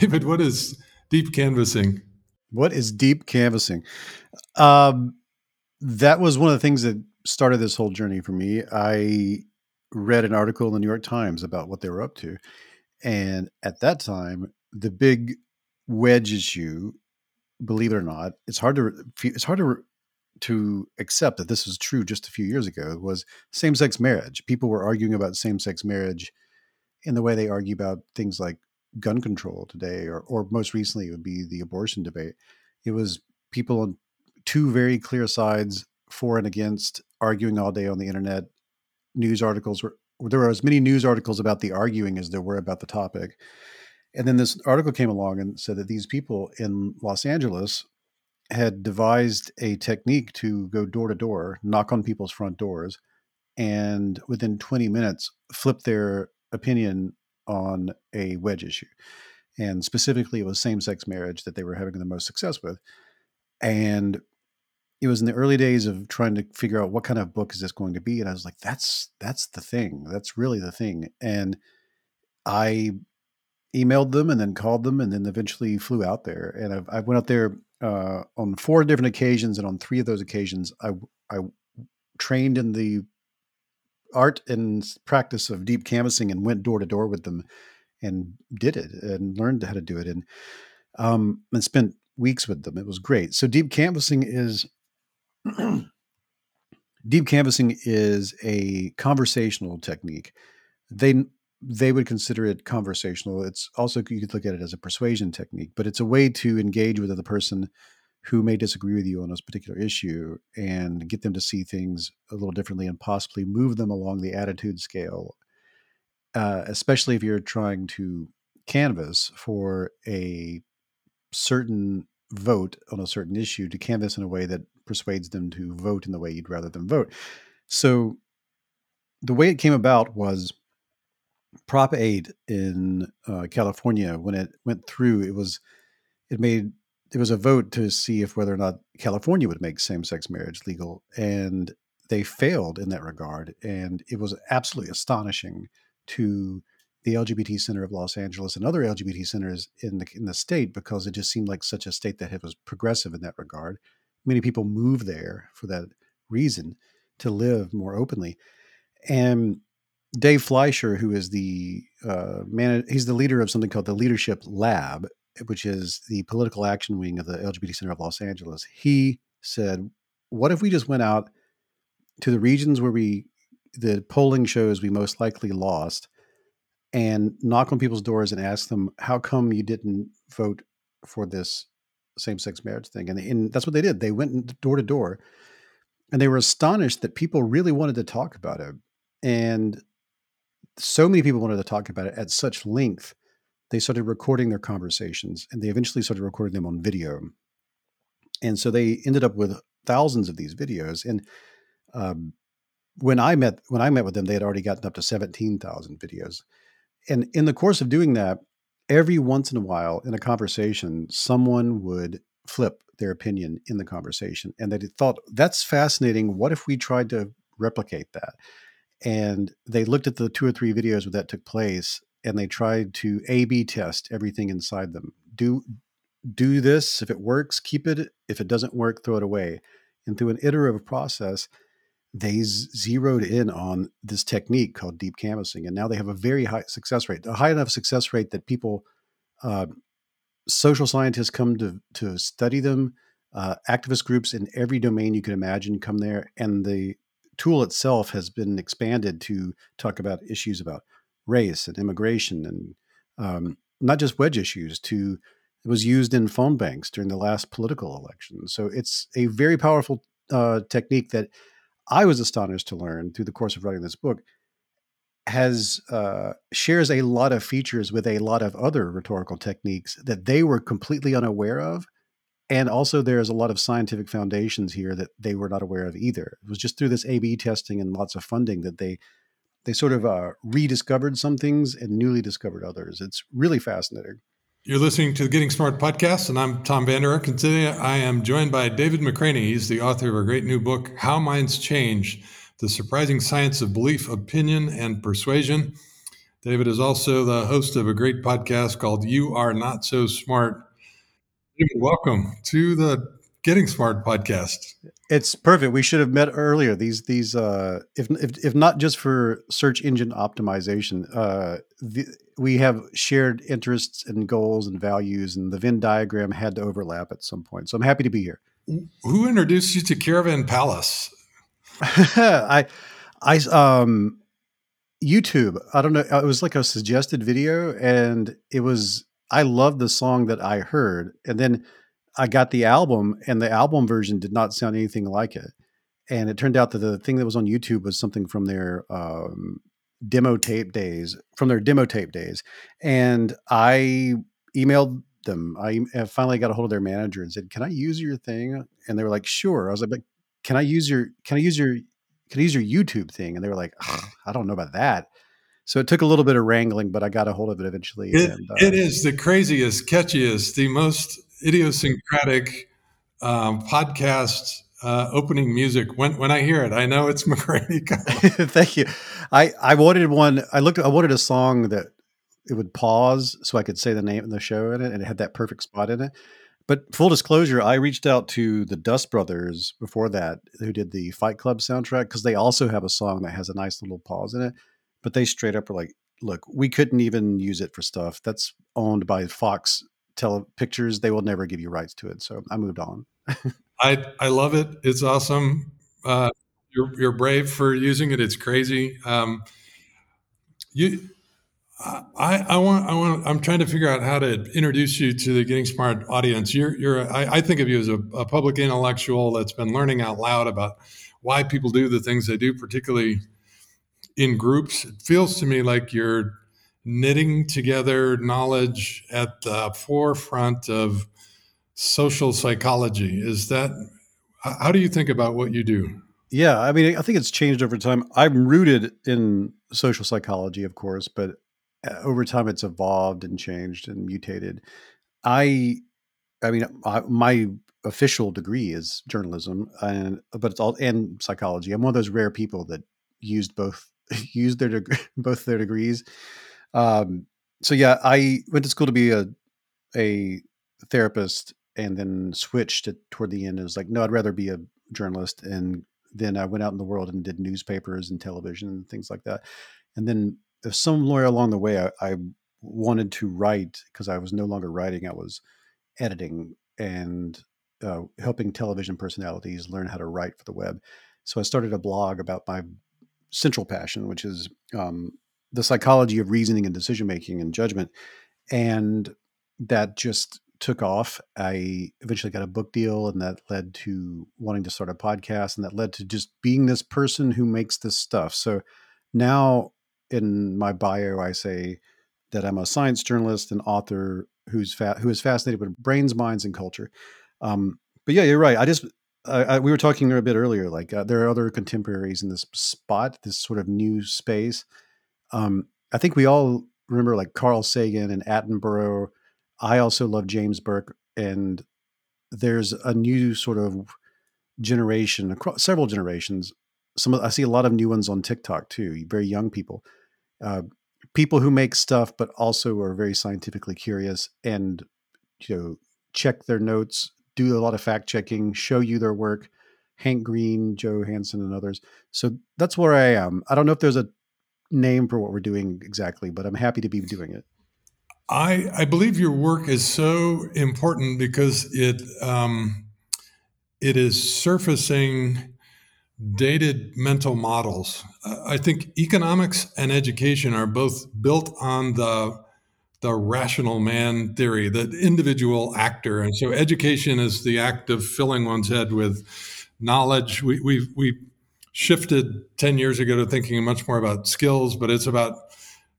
David, what is deep canvassing? What is deep canvassing? Um, that was one of the things that started this whole journey for me. I read an article in the New York Times about what they were up to. And at that time, the big wedge issue, believe it or not, it's hard to it's hard to to accept that this was true just a few years ago was same-sex marriage. People were arguing about same-sex marriage in the way they argue about things like gun control today, or or most recently it would be the abortion debate. It was people on two very clear sides, for and against, arguing all day on the internet. News articles were there were as many news articles about the arguing as there were about the topic. And then this article came along and said that these people in Los Angeles had devised a technique to go door to door, knock on people's front doors, and within 20 minutes flip their opinion on a wedge issue. And specifically, it was same sex marriage that they were having the most success with. And it was in the early days of trying to figure out what kind of book is this going to be. And I was like, that's that's the thing. That's really the thing. And I emailed them and then called them and then eventually flew out there. And I've, I went out there uh, on four different occasions. And on three of those occasions, I, I trained in the art and practice of deep canvassing and went door to door with them and did it and learned how to do it and um, and spent weeks with them. It was great. So deep canvassing is deep canvassing is a conversational technique. They they would consider it conversational. It's also you could look at it as a persuasion technique, but it's a way to engage with the person who may disagree with you on this particular issue and get them to see things a little differently and possibly move them along the attitude scale, uh, especially if you're trying to canvass for a certain vote on a certain issue to canvass in a way that persuades them to vote in the way you'd rather them vote. So the way it came about was Prop 8 in uh, California, when it went through, it was it made there was a vote to see if whether or not California would make same-sex marriage legal, and they failed in that regard. And it was absolutely astonishing to the LGBT Center of Los Angeles and other LGBT centers in the in the state because it just seemed like such a state that was progressive in that regard. Many people move there for that reason to live more openly, and Dave Fleischer, who is the uh, man, he's the leader of something called the Leadership Lab, which is the political action wing of the LGBT Center of Los Angeles, he said, What if we just went out to the regions where we, the polling shows we most likely lost, and knock on people's doors and ask them, How come you didn't vote for this same sex marriage thing? And, and that's what they did. They went door to door and they were astonished that people really wanted to talk about it. And so many people wanted to talk about it at such length they started recording their conversations and they eventually started recording them on video. And so they ended up with thousands of these videos. And um, when I met when I met with them, they had already gotten up to seventeen thousand videos. And in the course of doing that, every once in a while in a conversation, someone would flip their opinion in the conversation, and they thought that's fascinating. What if we tried to replicate that? And they looked at the two or three videos where that took place, and they tried to A/B test everything inside them. Do do this. If it works, keep it. If it doesn't work, throw it away. And through an iterative process, they zeroed in on this technique called deep canvassing, and now they have a very high success rate, a high enough success rate that people, uh, social scientists, come to to study them. Uh, activist groups in every domain you can imagine come there, and the tool itself has been expanded to talk about issues about race and immigration and um, not just wedge issues to it was used in phone banks during the last political election. So it's a very powerful uh, technique that i was astonished to learn through the course of writing this book has uh, shares a lot of features with a lot of other rhetorical techniques that they were completely unaware of and also there's a lot of scientific foundations here that they were not aware of either. It was just through this ab testing and lots of funding that they they sort of uh, rediscovered some things and newly discovered others. It's really fascinating. You're listening to the Getting Smart podcast, and I'm Tom Vander Ark. And today I am joined by David McRaney. He's the author of a great new book, How Minds Change The Surprising Science of Belief, Opinion, and Persuasion. David is also the host of a great podcast called You Are Not So Smart. David, welcome to the Getting Smart podcast. It's perfect. We should have met earlier. These these uh, if, if if not just for search engine optimization, uh, the, we have shared interests and goals and values, and the Venn diagram had to overlap at some point. So I'm happy to be here. Who introduced you to Caravan Palace? I I um YouTube. I don't know. It was like a suggested video, and it was. I loved the song that I heard, and then I got the album, and the album version did not sound anything like it. And it turned out that the thing that was on YouTube was something from their um, demo tape days, from their demo tape days. And I emailed them. I finally got a hold of their manager and said, "Can I use your thing?" And they were like, "Sure." I was like, "Can I use your? Can I use your can I use your YouTube thing? And they were like, I don't know about that. So it took a little bit of wrangling, but I got a hold of it eventually. It, and, uh, it is the craziest, catchiest, the most idiosyncratic um, podcast uh, opening music. When when I hear it, I know it's McRaney. Thank you. I I wanted one. I looked. I wanted a song that it would pause so I could say the name of the show in it, and it had that perfect spot in it. But full disclosure, I reached out to the Dust Brothers before that, who did the Fight Club soundtrack, because they also have a song that has a nice little pause in it. But they straight up were like, "Look, we couldn't even use it for stuff that's owned by Fox Tele Pictures. They will never give you rights to it." So I moved on. I I love it. It's awesome. Uh, you're you're brave for using it. It's crazy. Um, you I, I want I want I'm trying to figure out how to introduce you to the Getting Smart audience. You're you're I, I think of you as a, a, public intellectual that's been learning out loud about why people do the things they do, particularly in groups. It feels to me like you're knitting together knowledge at the forefront of social psychology. Is that how do you think about what you do? Yeah, I mean, I think it's changed over time. I'm rooted in social psychology, of course, but uh, over time it's evolved and changed and mutated. I, I mean, I, my official degree is journalism, and but it's all and psychology. I'm one of those rare people that used both used their deg- both their degrees. Um, so yeah, I went to school to be a a therapist, and then switched it toward the end. It was like, no, I'd rather be a journalist, and then I went out in the world and did newspapers and television and things like that. And then somewhere along the way, I, I wanted to write because I was no longer writing; I was editing and uh, helping television personalities learn how to write for the web. So I started a blog about my central passion, which is um, the psychology of reasoning and decision making and judgment, and that just took off. I eventually got a book deal, and that led to wanting to start a podcast, and that led to just being this person who makes this stuff. So now in my bio, I say that I'm a science journalist and author who's fa- who is fascinated with brains, minds, and culture. Um, but yeah, you're right. I just I, we were talking a bit earlier. Like uh, there are other contemporaries in this spot, this sort of new space. Um, I think we all remember like Carl Sagan and Attenborough. I also love James Burke, and there's a new sort of generation across several generations some I see a lot of new ones on TikTok too, very young people. Uh, people who make stuff but also are very scientifically curious and you know check their notes, do a lot of fact checking, show you their work. Hank Green, Joe Hanson, and others. So that's where I am. I don't know if there's a name for what we're doing exactly, but I'm happy to be doing it. I I believe your work is so important because it um, it is surfacing dated mental models. I think economics and education are both built on the the rational man theory, the individual actor, and so education is the act of filling one's head with knowledge. We we we shifted ten years ago to thinking much more about skills, but it's about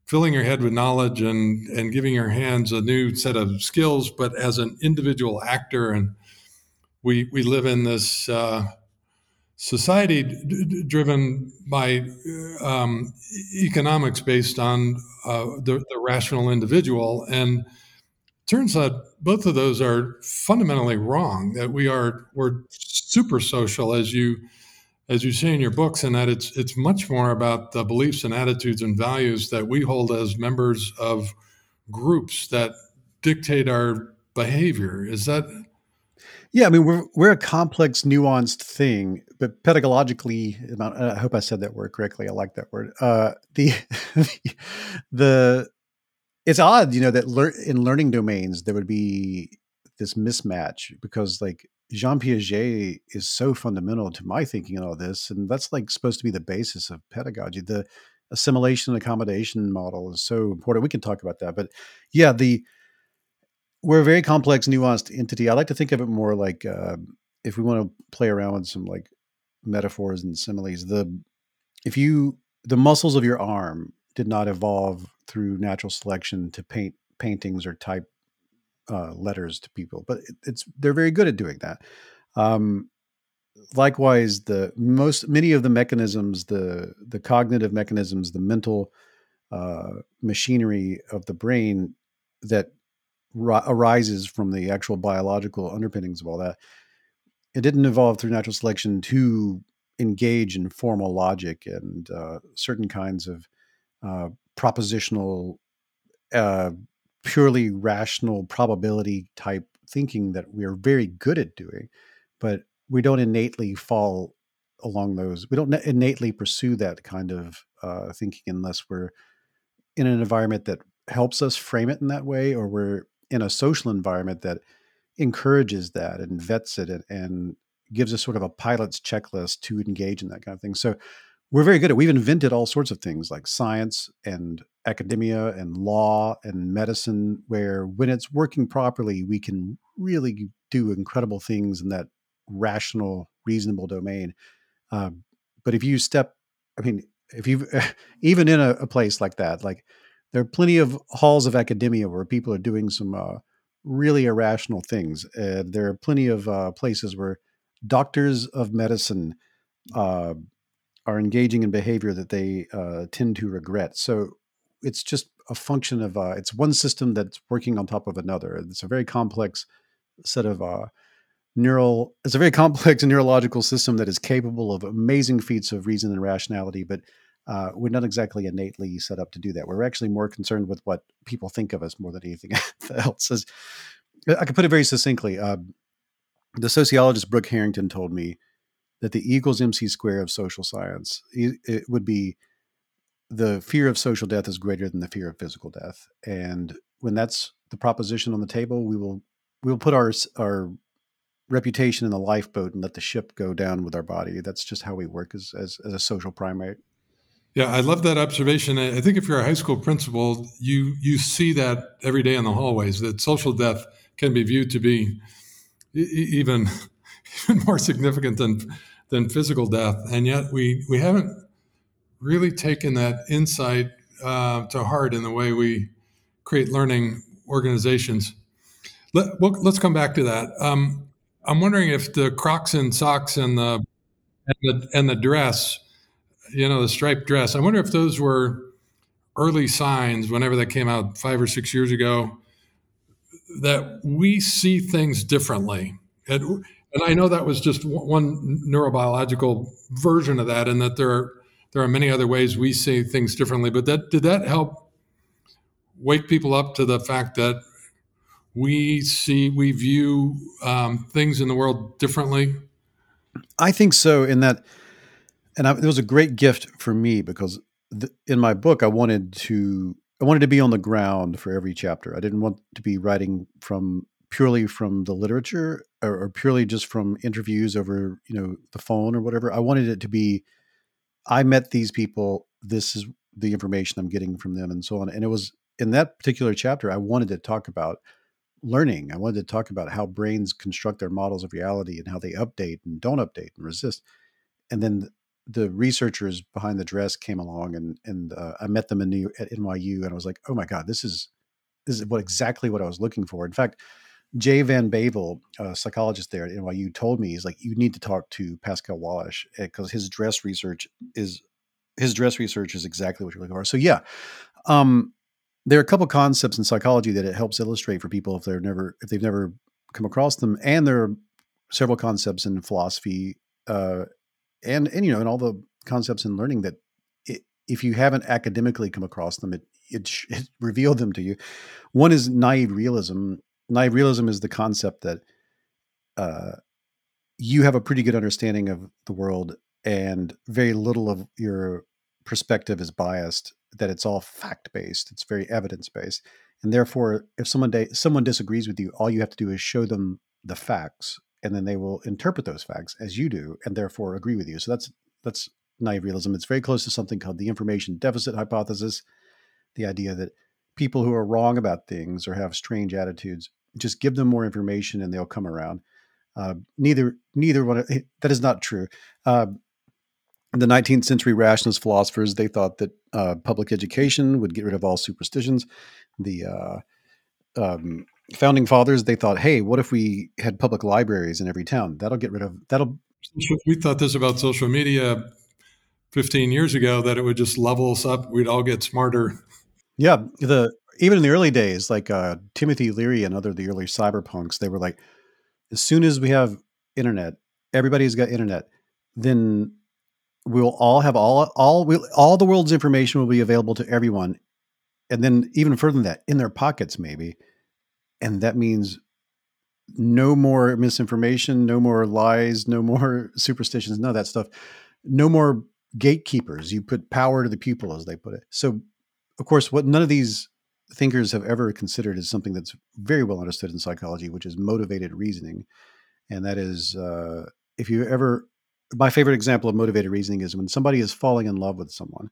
filling your head with knowledge and and giving your hands a new set of skills, but as an individual actor and we we live in this uh, society d- d- driven by um, economics based on uh, the, the, rational individual. And turns out both of those are fundamentally wrong, that we are, we're super social, as you as you say in your books, and that it's it's much more about the beliefs and attitudes and values that we hold as members of groups that dictate our behavior. Is that? Yeah, I mean we're we're a complex, nuanced thing, but pedagogically, I hope I said that word correctly. I like that word. Uh, the the it's odd, you know, that lear- in learning domains there would be this mismatch because like Jean Piaget is so fundamental to my thinking and all this, and that's like supposed to be the basis of pedagogy. The assimilation and accommodation model is so important. We can talk about that, but yeah, the we're a very complex, nuanced entity. I like to think of it more like uh, if we want to play around with some like metaphors and similes. The if you the muscles of your arm did not evolve through natural selection to paint paintings or type uh, letters to people, but it, it's they're very good at doing that. Um, likewise, the most many of the mechanisms, the the cognitive mechanisms, the mental uh, machinery of the brain that ri- arises from the actual biological underpinnings of all that, it didn't evolve through natural selection to engage in formal logic and uh, certain kinds of uh, propositional uh, purely rational probability type thinking that we're very good at doing, but we don't innately fall along those. We don't innately pursue that kind of uh, thinking unless we're in an environment that helps us frame it in that way, or we're in a social environment that encourages that and vets it and, and gives us sort of a pilot's checklist to engage in that kind of thing. So we're very good at we've invented all sorts of things like science and academia and law and medicine where when it's working properly we can really do incredible things in that rational reasonable domain. Um, but if you step i mean if you even in a, a, place like that like there are plenty of halls of academia where people are doing some uh, really irrational things uh, there are plenty of uh, places where doctors of medicine uh, are engaging in behavior that they uh, tend to regret. So it's just a function of uh, it's one system that's working on top of another. It's a very complex set of uh, neural. It's a very complex neurological system that is capable of amazing feats of reason and rationality, but uh, we're not exactly innately set up to do that. We're actually more concerned with what people think of us more than anything else. As I could put it very succinctly, uh, the sociologist Brooke Harrington told me that the equals MC square of social science it would be the fear of social death is greater than the fear of physical death. And when that's the proposition on the table, we will we will put our our reputation in the lifeboat and let the ship go down with our body. That's just how we work as as, as a social primate. Yeah, I love that observation. I think if you're a high school principal, you you see that every day in the hallways that social death can be viewed to be even even more significant than than physical death, and yet we we haven't really taken that insight uh, to heart in the way we create learning organizations. Let, well, let's come back to that. Um, I'm wondering if the Crocs and socks and the and the, and the dress, you know, the striped dress. I wonder if those were early signs whenever that came out five or six years ago that we see things differently. And I know that was just one neurobiological version of that, and that there are there are many other ways we see things differently. But that did that help wake people up to the fact that we see we view um, things in the world differently? I think so. In that, and I, it was a great gift for me because th- in my book I wanted to I wanted to be on the ground for every chapter. I didn't want to be writing from purely from the literature or, or, purely just from interviews over you know the phone or whatever i wanted it to be i met these people this is the information i'm getting from them and so on and it was in that particular chapter i wanted to talk about learning i wanted to talk about how brains construct their models of reality and how they update and don't update and resist and then the researchers behind the dress came along and and uh, i met them in New, at nyu and i was like oh my god this is this is what exactly what i was looking for. In fact Jay Van Bavel, a psychologist there at NYU, told me he's like, you need to talk to Pascal because eh, his dress research is his dress research is exactly what you're looking for. So yeah, um, there are a couple concepts in psychology that it helps illustrate for people if they're never if they've never come across them, and there are several concepts in philosophy uh, and and you know, and all the concepts in learning that if you haven't academically come across them, it, it it revealed them to you. One is naive realism. Naive realism is the concept that uh, you have a pretty good understanding of the world, and very little of your perspective is biased. That it's all fact based. It's very evidence based, and therefore, if someone someone disagrees with you, all you have to do is show them the facts and then they will interpret those facts as you do and therefore agree with you so that's that's naive realism it's very close to something called the information deficit hypothesis the idea that people who are wrong about things or have strange attitudes just give them more information and they'll come around. Uh, neither neither one that is not true. Uh, the 19th century rationalist philosophers they thought that uh, public education would get rid of all superstitions. The uh, um, founding fathers they thought hey what if we had public libraries in every town? That'll get rid of that'll we thought this about social media 15 years ago that it would just level us up we'd all get smarter. Yeah the even in the early days like uh, timothy leary and other the early cyberpunks they were like as soon as we have internet everybody's got internet then we'll all have all all we'll, all the world's information will be available to everyone and then even further than that in their pockets maybe and that means no more misinformation, no more lies, no more superstitions, none of that stuff. No more gatekeepers. You put power to the people, as they put it. So, of course, what none of these thinkers have ever considered is something that's very well understood in psychology, which is motivated reasoning. And that is, uh, if you ever, my favorite example of motivated reasoning is when somebody is falling in love with someone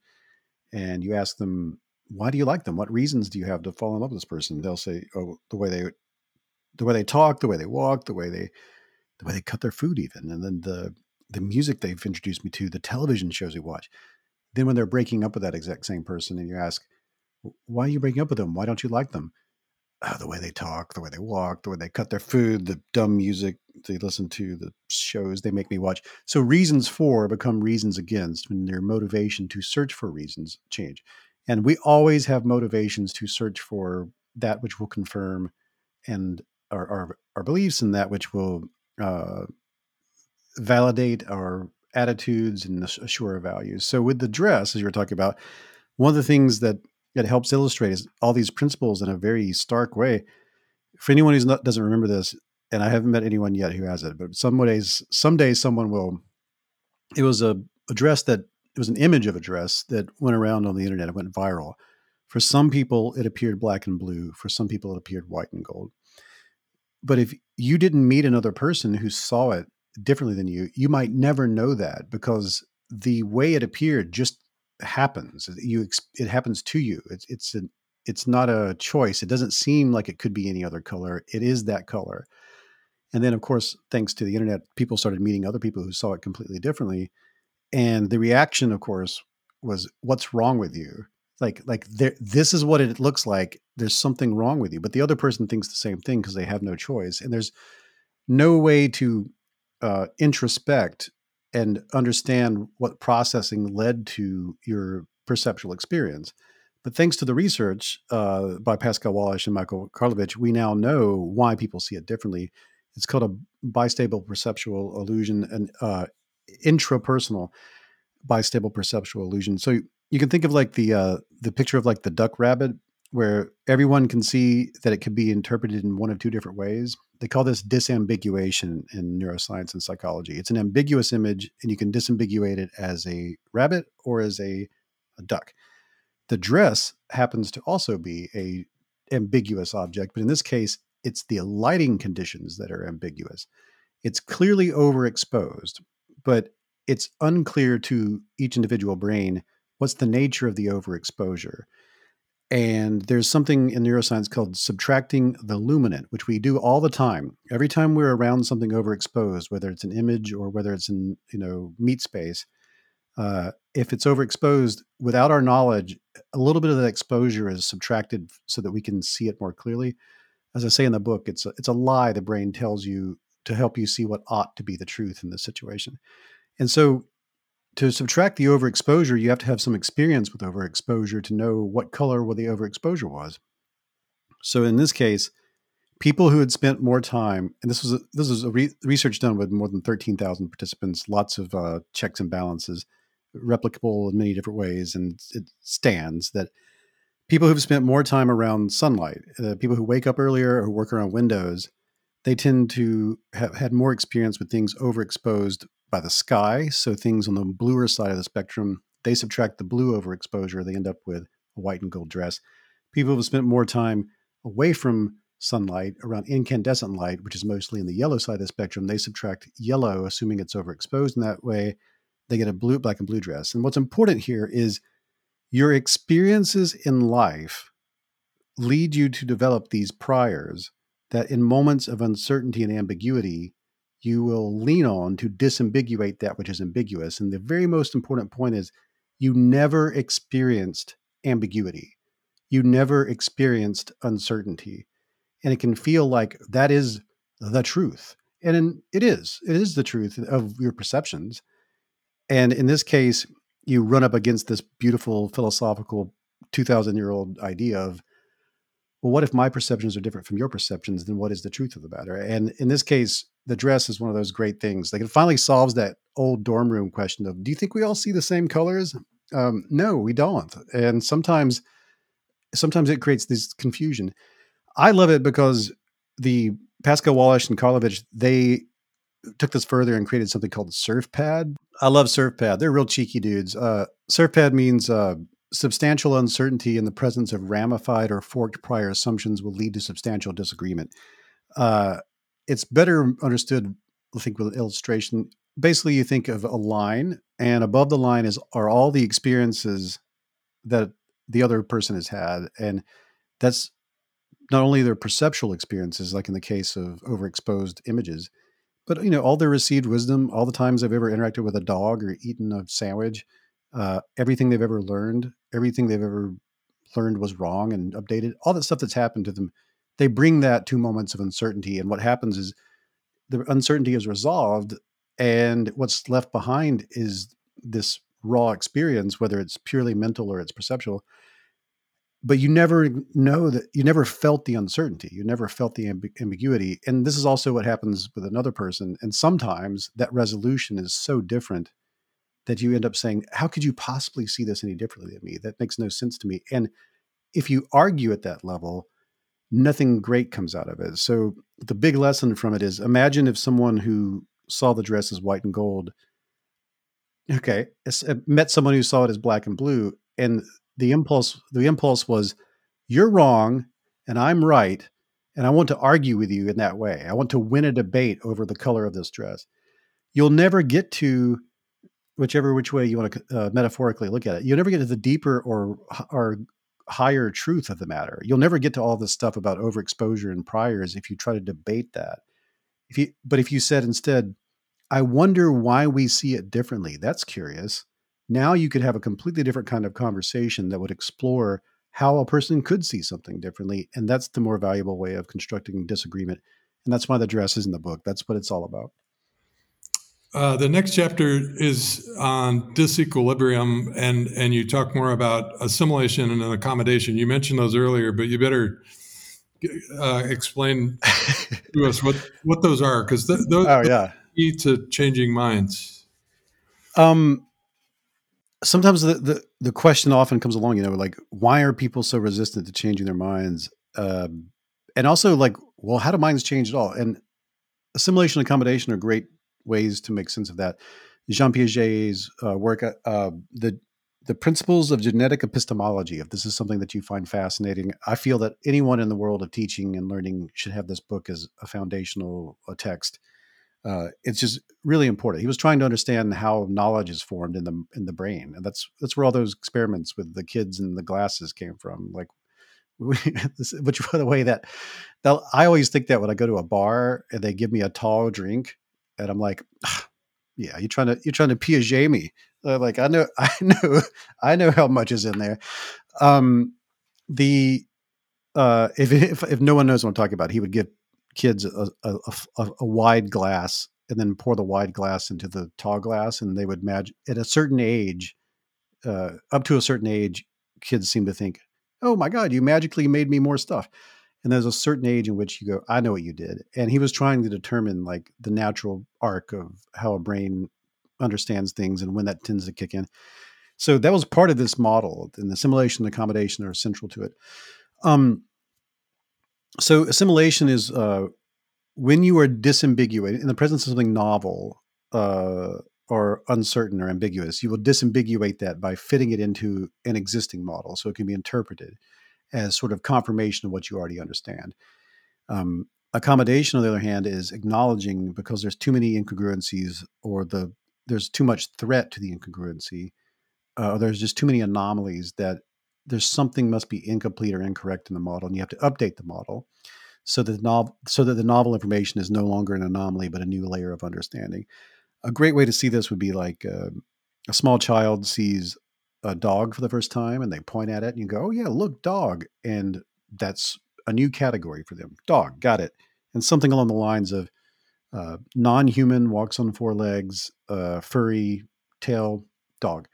and you ask them, why do you like them? What reasons do you have to fall in love with this person? They'll say, oh, the way they, the way they talk, the way they walk, the way they, the way they cut their food, even, and then the the music they've introduced me to, the television shows we watch. Then when they're breaking up with that exact same person, and you ask, why are you breaking up with them? Why don't you like them? Oh, the way they talk, the way they walk, the way they cut their food, the dumb music they listen to, the shows they make me watch. So reasons for become reasons against when their motivation to search for reasons change. And we always have motivations to search for that which will confirm and our, our, our beliefs and that which will uh, validate our attitudes and assure our values. So with the dress, as you were talking about, one of the things that it helps illustrate all these principles in a very stark way. For anyone who doesn't remember this, and I haven't met anyone yet who has it, but some days, someday someone will. It was a, a dress that it was an image of a dress that went around on the internet. It went viral. For some people, it appeared black and blue. For some people, it appeared white and gold. But if you didn't meet another person who saw it differently than you, you might never know that because the way it appeared just happens. You it happens to you. It's it's a, it's not a choice. It doesn't seem like it could be any other color. It is that color. And then, of course, thanks to the internet, people started meeting other people who saw it completely differently and the reaction of course was what's wrong with you like like there, this is what it looks like there's something wrong with you but the other person thinks the same thing because they have no choice and there's no way to uh, introspect and understand what processing led to your perceptual experience but thanks to the research uh, by pascal wallisch and michael karlovich we now know why people see it differently it's called a bistable perceptual illusion and uh, intrapersonal bistable perceptual illusion. So you can think of like the uh, the picture of like the duck rabbit, where everyone can see that it can be interpreted in one of two different ways. They call this disambiguation in neuroscience and psychology. It's an ambiguous image, and you can disambiguate it as a rabbit or as a, a duck. The dress happens to also be a ambiguous object, but in this case, it's the lighting conditions that are ambiguous. It's clearly overexposed, but it's unclear to each individual brain what's the nature of the overexposure. And there's something in neuroscience called subtracting the illuminant, which we do all the time. Every time we're around something overexposed, whether it's an image or whether it's in you know meat space, uh, if it's overexposed without our knowledge, a little bit of that exposure is subtracted so that we can see it more clearly. As I say in the book, it's a, it's a lie the brain tells you to help you see what ought to be the truth in this situation. And so to subtract the overexposure, you have to have some experience with overexposure to know what color what the overexposure was. So in this case, people who had spent more time, and this was a, this was a re- research done with more than thirteen thousand participants, lots of uh, checks and balances, replicable in many different ways, and it stands that people who've spent more time around sunlight, uh, people who wake up earlier or work around windows, they tend to have had more experience with things overexposed by the sky. So things on the bluer side of the spectrum, they subtract the blue overexposure, they end up with a white and gold dress. People who have spent more time away from sunlight around incandescent light, which is mostly in the yellow side of the spectrum, they subtract yellow, assuming it's overexposed in that way. They get a blue, black, and blue dress. And what's important here is your experiences in life lead you to develop these priors that in moments of uncertainty and ambiguity, you will lean on to disambiguate that which is ambiguous. And the very most important point is you never experienced ambiguity, you never experienced uncertainty. And it can feel like that is the truth. And it is, it is the truth of your perceptions. And in this case, you run up against this beautiful philosophical 2000 year old idea of well what if my perceptions are different from your perceptions then what is the truth of the matter? And in this case the dress is one of those great things. Like it finally solves that old dorm room question of do you think we all see the same colors? Um, no we don't. And sometimes sometimes it creates this confusion. I love it because the pascal wallisch and karlovich they took this further and created something called surfpad I love surfpad. They're real cheeky dudes. Uh, surfpad means uh, substantial uncertainty in the presence of ramified or forked prior assumptions will lead to substantial disagreement. Uh, it's better understood, I think, with illustration. Basically, you think of a line, and above the line is are all the experiences that the other person has had, and that's not only their perceptual experiences, like in the case of overexposed images, but you know all their received wisdom all the times they've ever interacted with a dog or eaten a sandwich uh, everything they've ever learned everything they've ever learned was wrong and updated all that stuff that's happened to them they bring that to moments of uncertainty and what happens is the uncertainty is resolved and what's left behind is this raw experience whether it's purely mental or it's perceptual. But you never know that you never felt the uncertainty you never felt the amb- ambiguity and this is also what happens with another person and sometimes that resolution is so different that you end up saying how could you possibly see this any differently than me that makes no sense to me and if you argue at that level nothing great comes out of it so the big lesson from it is imagine if someone who saw the dress as white and gold okay uh, met someone who saw it as black and blue and the impulse the impulse was you're wrong and I'm right and I want to argue with you in that way. I want to win a debate over the color of this dress. You'll never get to whichever which way you want to uh, metaphorically look at it. You'll never get to the deeper or or higher truth of the matter. You'll never get to all this stuff about overexposure and priors if you try to debate that. If you but if you said instead, I wonder why we see it differently. That's curious. Now you could have a completely different kind of conversation that would explore how a person could see something differently. And that's the more valuable way of constructing disagreement. And that's why the dress is in the book. That's what it's all about. Uh, the next chapter is on disequilibrium, and and you talk more about assimilation and accommodation. You mentioned those earlier, but you better uh, explain to us what what those are, because th- those oh, yeah. are key to changing minds. Um, sometimes the, the, the question often comes along, you know, like why are people so resistant to changing their minds? Um, and also like, well, how do minds change at all? And assimilation and accommodation are great ways to make sense of that. Jean Piaget's uh, work, uh, uh, the the principles of genetic epistemology. If this is something that you find fascinating, I feel that anyone in the world of teaching and learning should have this book as a foundational a text uh, it's just really important. He was trying to understand how knowledge is formed in the in the brain, and that's that's where all those experiments with the kids and the glasses came from. Like, which by the way that that I always think that when I go to a bar and they give me a tall drink, and I'm like, yeah, you're trying to you're trying to Piaget me. like I know I know I know how much is in there. Um, the uh, if, if if no one knows what I'm talking about, he would give kids a, a, a, a, wide glass and then pour the wide glass into the tall glass and they would imagine at a certain age uh, up to a certain age kids seem to think oh my god you magically made me more stuff and there's a certain age in which you go, I know what you did. And he was trying to determine like the natural arc of how a brain understands things and when that tends to kick in. So that was part of this model, and assimilation and accommodation are central to it. Um, so assimilation is uh, when you are disambiguated in the presence of something novel uh, or uncertain or ambiguous. You will disambiguate that by fitting it into an existing model, so it can be interpreted as sort of confirmation of what you already understand. Um, accommodation, on the other hand, is acknowledging because there's too many incongruencies or the there's too much threat to the incongruency, uh, or there's just too many anomalies that there's something must be incomplete or incorrect in the model, and you have to update the model so that the novel so that the novel information is no longer an anomaly but a new layer of understanding. A great way to see this would be like uh, a small child sees a dog for the first time and they point at it and you go, "Oh yeah, look, dog," and that's a new category for them. Dog, got it. And something along the lines of uh, non-human, walks on four legs, uh, furry, tail, dog.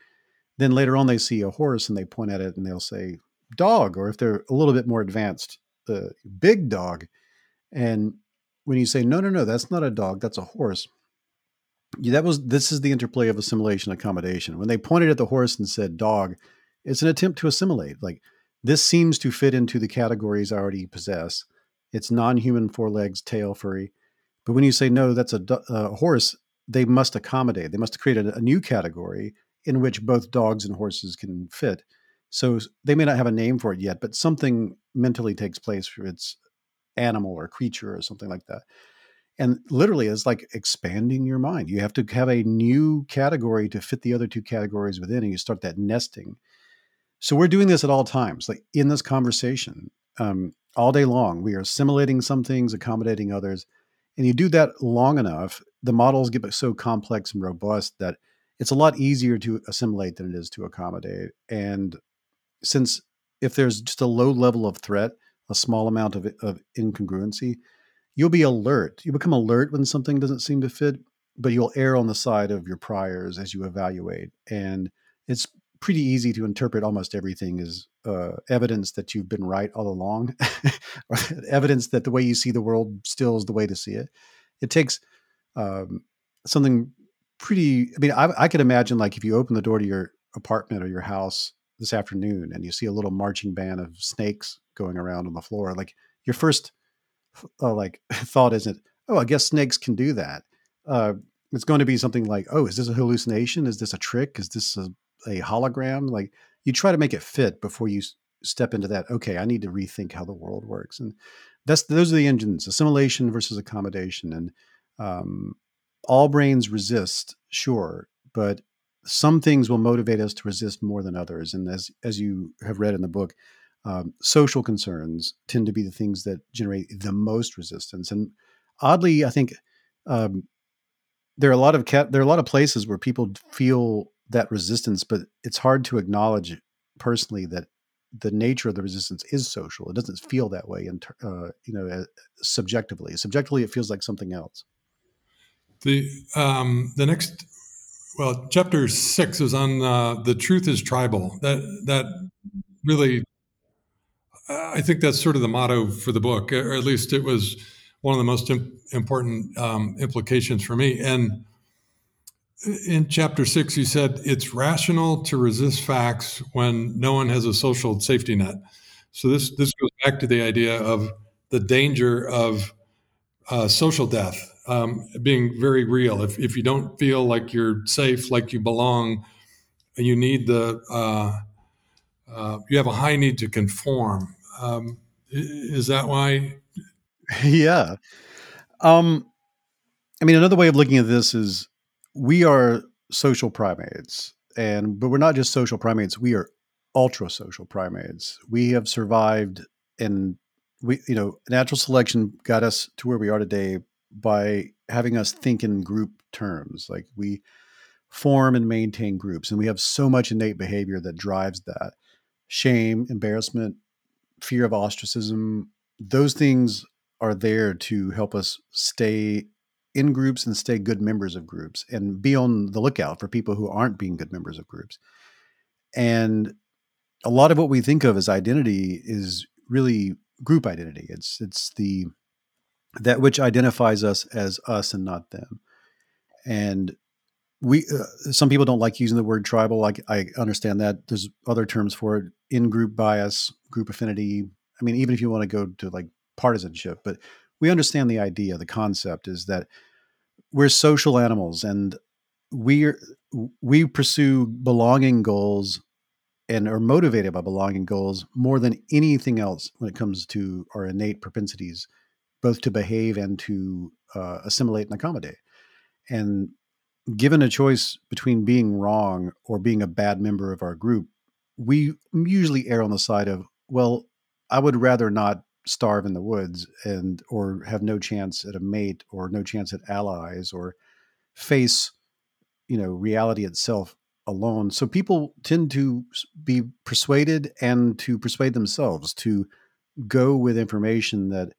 Then later on, they see a horse and they point at it and they'll say dog, or if they're a little bit more advanced, the big dog. And when you say no, no, no, that's not a dog, that's a horse. That was this is the interplay of assimilation accommodation. When they pointed at the horse and said dog, it's an attempt to assimilate. Like this seems to fit into the categories I already possess. It's non-human, four legs, tail, furry. But when you say no, that's a, a horse, they must accommodate. They must create a, a new category in which both dogs and horses can fit. So they may not have a name for it yet, but something mentally takes place for its animal or creature or something like that. And literally, it's like expanding your mind. You have to have a new category to fit the other two categories within, and you start that nesting. So we're doing this at all times, like in this conversation, um, all day long. We are assimilating some things, accommodating others, and you do that long enough, the models get so complex and robust that it's a lot easier to assimilate than it is to accommodate. And since if there's just a low level of threat, a small amount of, of incongruency, you'll be alert. You become alert when something doesn't seem to fit, but you'll err on the side of your priors as you evaluate. And it's pretty easy to interpret almost everything as uh, evidence that you've been right all along, evidence that the way you see the world still is the way to see it. It takes um, something pretty. I mean, I, I could imagine like if you open the door to your apartment or your house this afternoon and you see a little marching band of snakes going around on the floor, like your first uh, like thought isn't, oh, I guess snakes can do that. Uh, it's going to be something like, oh, is this a hallucination? Is this a trick? Is this a, a hologram? Like you try to make it fit before you step into that. Okay, I need to rethink how the world works, and that's those are the engines: assimilation versus accommodation, and um, all brains resist, sure, but some things will motivate us to resist more than others. And as as you have read in the book, um, social concerns tend to be the things that generate the most resistance. And oddly, I think um, there are a lot of cat, there are a lot of places where people feel that resistance, but it's hard to acknowledge personally that the nature of the resistance is social. It doesn't feel that way, and uh, you know, uh, subjectively. Subjectively, it feels like something else. The um, the next, well, chapter six is on uh, the truth is tribal. That that really, I think that's sort of the motto for the book, or at least it was one of the most imp- important um, implications for me. And in chapter six, you said it's rational to resist facts when no one has a social safety net. So this this goes back to the idea of the danger of uh, social death um, being very real. If, if you don't feel like you're safe, like you belong, you need the uh, uh, you have a high need to conform. Um, is that why? yeah. Um, I mean, another way of looking at this is we are social primates, and but we're not just social primates. We are ultra social primates. We have survived, and we, you know, natural selection got us to where we are today by having us think in group terms. Like we form and maintain groups, and we have so much innate behavior that drives that shame, embarrassment, fear of ostracism. Those things are there to help us stay in groups and stay good members of groups and be on the lookout for people who aren't being good members of groups. And a lot of what we think of as identity is really group identity. It's it's the that which identifies us as us and not them. And we uh, some people don't like using the word tribal. Like I understand that. There's other terms for it: in group bias, group affinity. I mean, even if you want to go to like partisanship, but we understand the idea. The concept is that we're social animals, and we we pursue belonging goals and are motivated by belonging goals more than anything else when it comes to our innate propensities, both to behave and to uh, assimilate and accommodate. And given a choice between being wrong or being a bad member of our group, we usually err on the side of, well, I would rather not starve in the woods and or have no chance at a mate or no chance at allies or face, you know, reality itself alone. So people tend to be persuaded and to persuade themselves to go with information that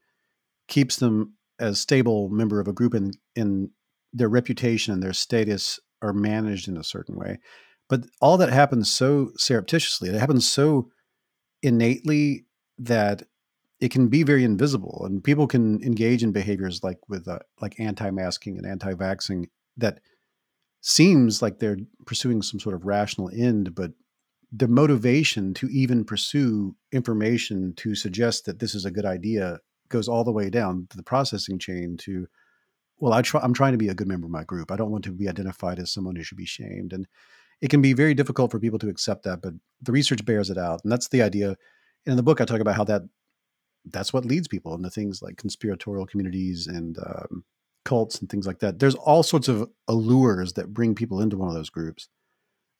keeps them as stable member of a group in in their reputation and their status are managed in a certain way. But all that happens so surreptitiously, it happens so innately that it can be very invisible and people can engage in behaviors like with uh, like anti-masking and anti-vaxing that seems like they're pursuing some sort of rational end but the motivation to even pursue information to suggest that this is a good idea goes all the way down the processing chain to well, I try, I'm trying to be a good member of my group. I don't want to be identified as someone who should be shamed. And it can be very difficult for people to accept that, but the research bears it out. And that's the idea. And in the book, I talk about how that that's what leads people into things like conspiratorial communities and um, cults and things like that. There's all sorts of allures that bring people into one of those groups.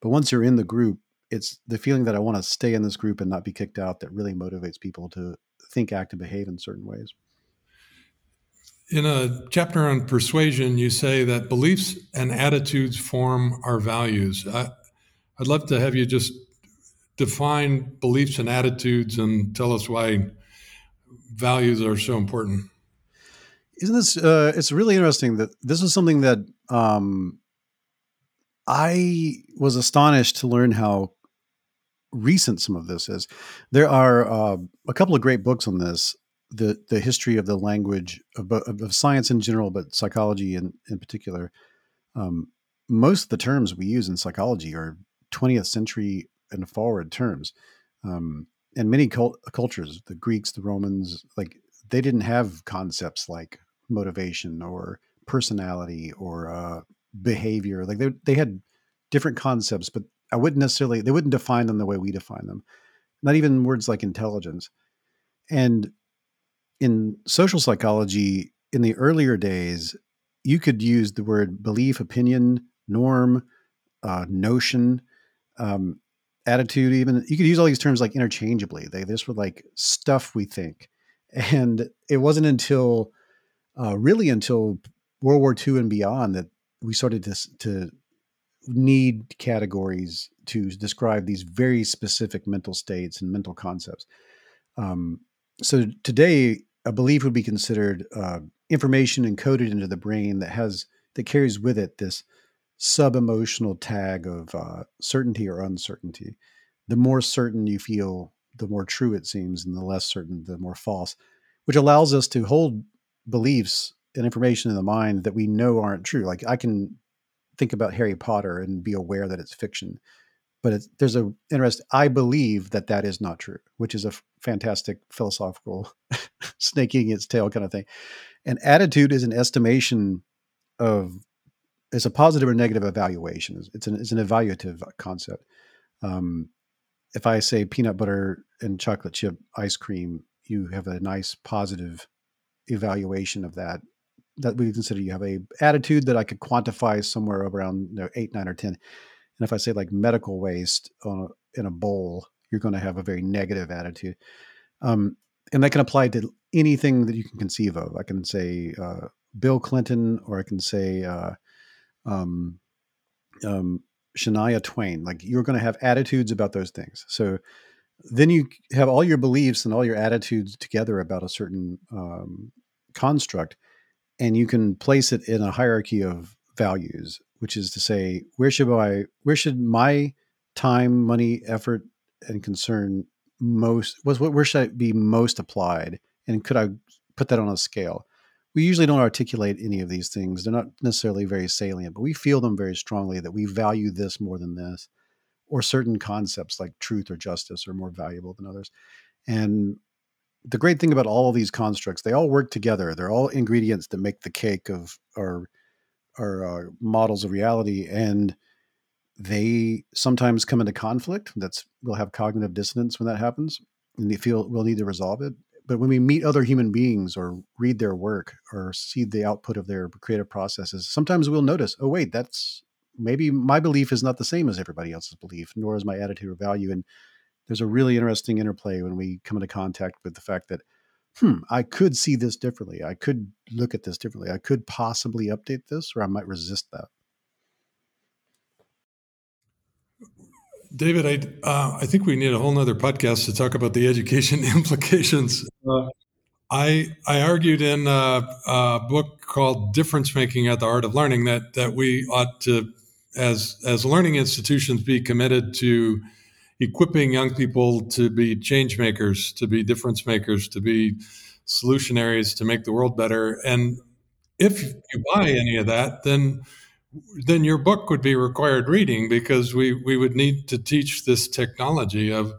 But once you're in the group, it's the feeling that I want to stay in this group and not be kicked out that really motivates people to think, act, and behave in certain ways in a chapter on persuasion, you say that beliefs and attitudes form our values. I, would love to have you just define beliefs and attitudes and tell us why values are so important. Isn't this? Uh, it's really interesting that this is something that um, I was astonished to learn how recent some of this is. There are uh, a couple of great books on this the the history of the language of, of science in general, but psychology in in particular. Um, most of the terms we use in psychology are 20th century and forward terms. Um, and many cult- cultures, the Greeks, the Romans, like they didn't have concepts like motivation or personality or uh, behavior. Like they they had different concepts, but I wouldn't necessarily they wouldn't define them the way we define them. Not even words like intelligence. And in social psychology, in the earlier days, you could use the word belief, opinion, norm, uh, notion, um, attitude. Even you could use all these terms like interchangeably. They this were like stuff we think, and it wasn't until uh, really until World War II and beyond that we started to to need categories to describe these very specific mental states and mental concepts. Um, so today a belief would be considered uh, information encoded into the brain that has that carries with it this sub emotional tag of uh, certainty or uncertainty. The more certain you feel, the more true it seems, and the less certain, the more false, which allows us to hold beliefs and information in the mind that we know aren't true. Like I can think about Harry Potter and be aware that it's fiction, but there's a interest. I believe that that is not true, which is a f- fantastic philosophical snaking its tail kind of thing. And attitude is an estimation of it's a positive or negative evaluation. It's an it's an evaluative concept. Um, if I say peanut butter and chocolate chip ice cream, you have a nice positive evaluation of that. That we consider you have a attitude that I could quantify somewhere around you know, eight, nine, or ten and if I say like medical waste a, in a bowl, you're going to have a very negative attitude. Um, and that can apply to anything that you can conceive of. I can say uh, Bill Clinton, or I can say uh, um, um, Shania Twain. Like you're going to have attitudes about those things. So then you have all your beliefs and all your attitudes together about a certain um, construct, and you can place it in a hierarchy of values which is to say, where should I, where should my time, money, effort, and concern most was what where should it be most applied? And could i put that on a scale? We usually don't articulate any of these things. They're not necessarily very salient but we feel them very strongly that we value this more than this or certain concepts like truth or justice are more valuable than others. And the great thing about all of these constructs they all work together. They're all ingredients that make the cake of our our uh, models of reality and they sometimes come into conflict. That's we'll have cognitive dissonance when that happens, and they feel we'll need to resolve it. But when we meet other human beings or read their work or see the output of their creative processes, sometimes we'll notice, oh wait, that's maybe my belief is not the same as everybody else's belief, nor is my attitude or value. And there's a really interesting interplay when we come into contact with the fact that, hmm, I could see this differently. I could look at this differently. I could possibly update this, or I might resist that. David, I uh, I think we need a whole nother podcast to talk about the education implications. Uh, I I argued in a, a, book called Difference Making at the Heart of Learning that that we ought to, as as learning institutions, be committed to equipping young people to be change makers, to be difference makers, to be solutionaries, to make the world better. And if you buy any of that, then then your book would be required reading because we, we would need to teach this technology of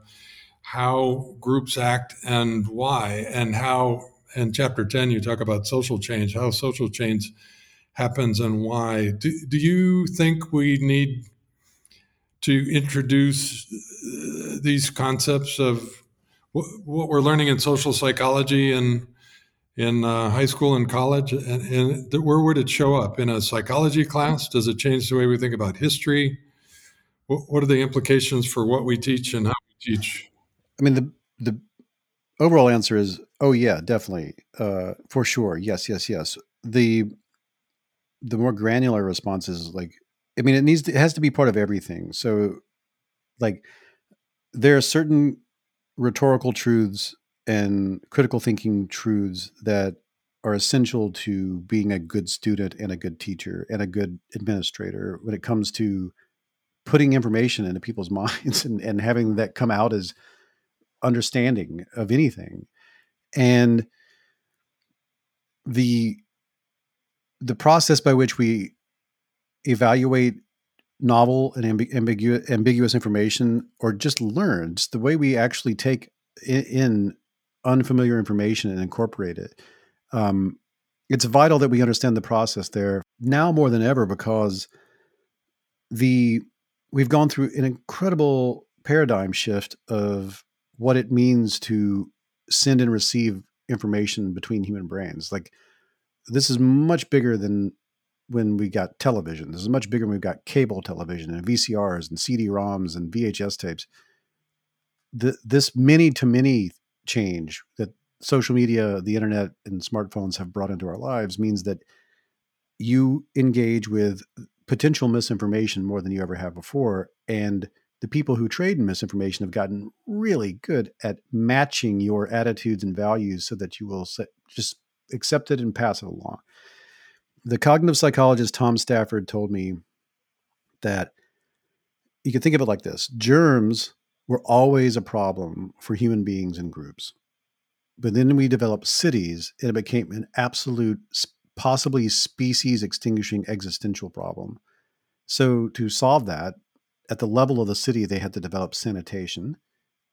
how groups act and why, and how, in chapter 10, you talk about social change, how social change happens and why. Do, do you think we need to introduce uh, these concepts of what we're learning in social psychology and in uh, high school and college? And, and, where would it show up? In a psychology class? Does it change the way we think about history? What, what are the implications for what we teach and how we teach? I mean, the the overall answer is, oh yeah, definitely, uh, for sure, yes, yes, yes. The the more granular response is like, I mean, it needs to, it has to be part of everything. So, like, there are certain rhetorical truths and critical thinking truths that are essential to being a good student and a good teacher and a good administrator when it comes to putting information into people's minds and, and having that come out as understanding of anything and the the process by which we evaluate novel and ambi- ambiguous, ambiguous information or just learn just the way we actually take in, in unfamiliar information and incorporate it. Um, it's vital that we understand the process there now more than ever because the we've gone through an incredible paradigm shift of what it means to send and receive information between human brains. Like this is much bigger than when we got television. This is much bigger when we got cable television and VCRs and CD-ROMs and VHS tapes. The, this many to many change that social media, the internet, and smartphones have brought into our lives means that you engage with potential misinformation more than you ever have before. And the people who trade in misinformation have gotten really good at matching your attitudes and values so that you will just accept it and pass it along. The cognitive psychologist Tom Stafford told me that you can think of it like this germs were always a problem for human beings and groups. But then we developed cities, and it became an absolute, possibly species extinguishing existential problem. So, to solve that, at the level of the city, they had to develop sanitation.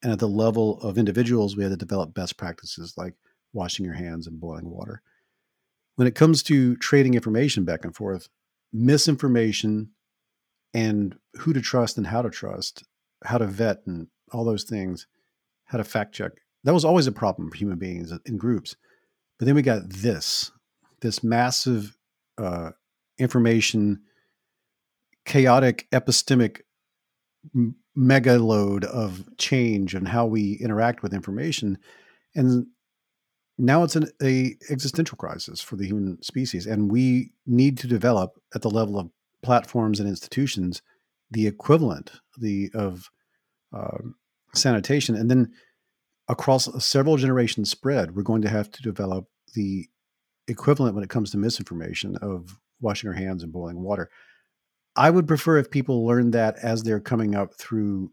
And at the level of individuals, we had to develop best practices like washing your hands and boiling water. When it comes to trading information back and forth, misinformation and who to trust and how to trust how to vet and all those things, how to fact check. That was always a problem for human beings in groups. But then we got this, this massive uh, information, chaotic epistemic mega load of change and how we interact with information. And now it's an a existential crisis for the human species. And we need to develop at the level of platforms and institutions the equivalent the of uh, sanitation, and then across a several generations spread, we're going to have to develop the equivalent when it comes to misinformation of washing our hands and boiling water. I would prefer if people learn that as they're coming up through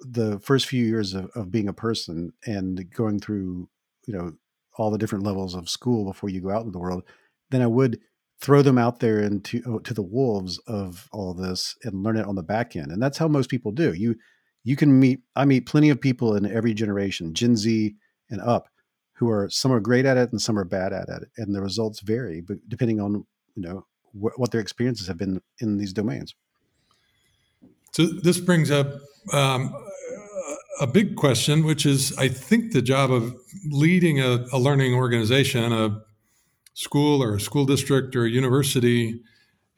the first few years of, of being a person and going through, you know, all the different levels of school before you go out into the world, then I would throw them out there into oh, to the wolves of all this and learn it on the back end. And that's how most people do. You you can meet I meet plenty of people in every generation, Gen Z and up, who are some are great at it and some are bad at it, and the results vary, depending on you know wh- what their experiences have been in these domains. So this brings up um, a big question, which is, I think, the job of leading a, a learning organization, a school or a school district or a university,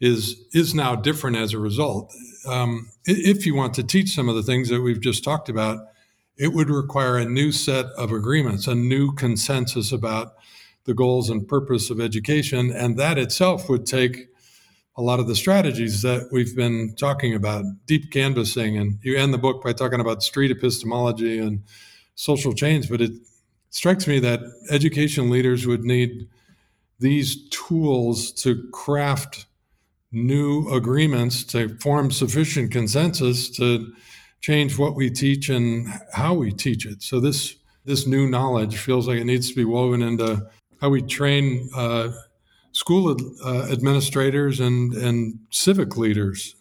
is is now different as a result. Um, if you want to teach some of the things that we've just talked about, it would require a new set of agreements, a new consensus about the goals and purpose of education, and that itself would take a lot of the strategies that we've been talking about, deep canvassing. And you end the book by talking about street epistemology and social change. But it strikes me that education leaders would need these tools to craft new agreements to form sufficient consensus to change what we teach and how we teach it. So this this new knowledge feels like it needs to be woven into how we train uh, school uh, administrators and and civic leaders.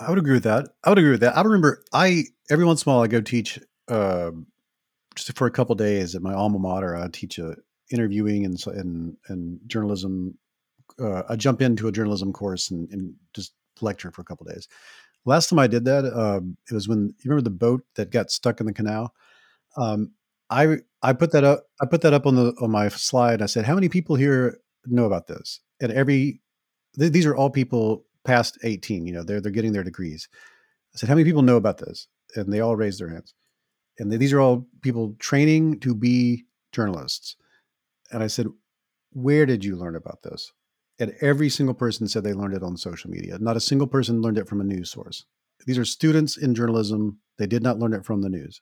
I would agree with that. I would agree with that. I remember I every once in a while I go teach uh, just for a couple days at my alma mater. I teach a interviewing and and and journalism. Uh, I jump into a journalism course and, and, just lecture for a couple days. Last time I did that, uh, it was when you remember the boat that got stuck in the canal. Um, I I put that up. I put that up on the on my slide. I said, "How many people here know about this. And every th- these are all people past 18, you know, they're they're getting their degrees. I said, How many people know about this? And they all raised their hands. And they, these are all people training to be journalists. And I said, Where did you learn about this? And every single person said they learned it on social media. Not a single person learned it from a news source. These are students in journalism. They did not learn it from the news.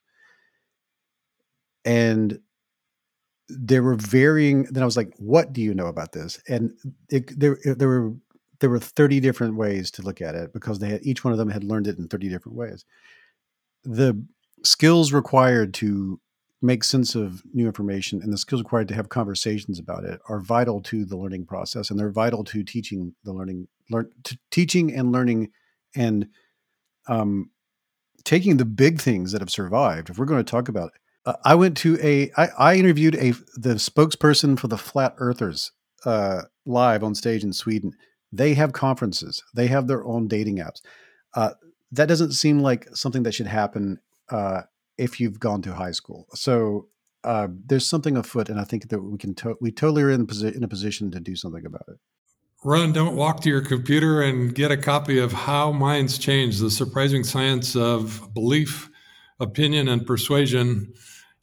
And there were varying then i was like what do you know about this? And it, there there were there were 30 different ways to look at it because they had each one of them had learned it in 30 different ways. The skills required to make sense of new information and the skills required to have conversations about it are vital to the learning process and they're vital to teaching the learning learn teaching and learning and um, taking the big things that have survived. If we're going to talk about uh, I went to a. I, I interviewed a the spokesperson for the Flat Earthers uh, live on stage in Sweden. They have conferences. They have their own dating apps. Uh, that doesn't seem like something that should happen uh, if you've gone to high school. So uh, there's something afoot, and I think that we can to- we totally are in, posi- in a position to do something about it. Run, don't walk to your computer and get a copy of How Minds Change: The Surprising Science of Belief, Opinion, and Persuasion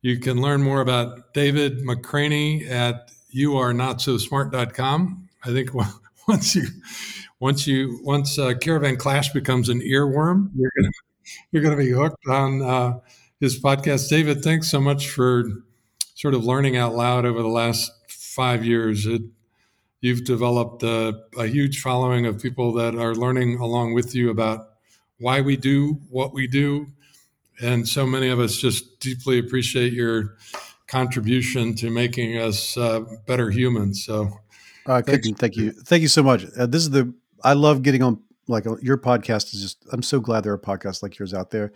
you can learn more about David McRaney at youarenotsosmart.com. I think once you once you once uh, Caravan Clash becomes an earworm, you're gonna you're gonna be hooked on uh, his podcast. David, thanks so much for sort of learning out loud over the last five years. It, you've developed a, a huge following of people that are learning along with you about why we do what we do and so many of us just deeply appreciate your contribution to making us uh, better humans. So, uh, thank you, thank you so much. Uh, this is the I love getting on like uh, your podcast is just. I'm so glad there are podcasts like yours out there.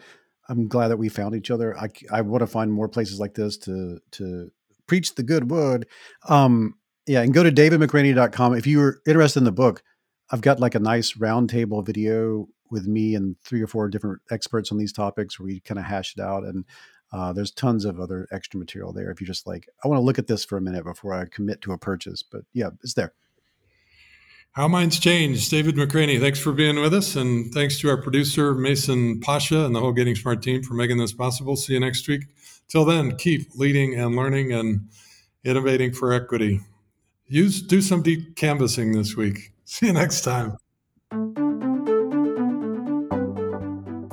I'm glad that we found each other. I I want to find more places like this to to preach the good word. Um, yeah, and go to davidmcraney.com if you're interested in the book. I've got like a nice roundtable video with me and three or four different experts on these topics where we kind of hash it out. And uh, there's tons of other extra material there if you just like, I want to look at this for a minute before I commit to a purchase. But yeah, it's there. How Minds Change. David McRaney, thanks for being with us. And thanks to our producer, Mason Pashia, and the whole Getting Smart team for making this possible. See you next week. Till then, keep leading and learning and innovating for equity. Use do some deep canvassing this week. See you next time.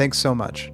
Thanks so much.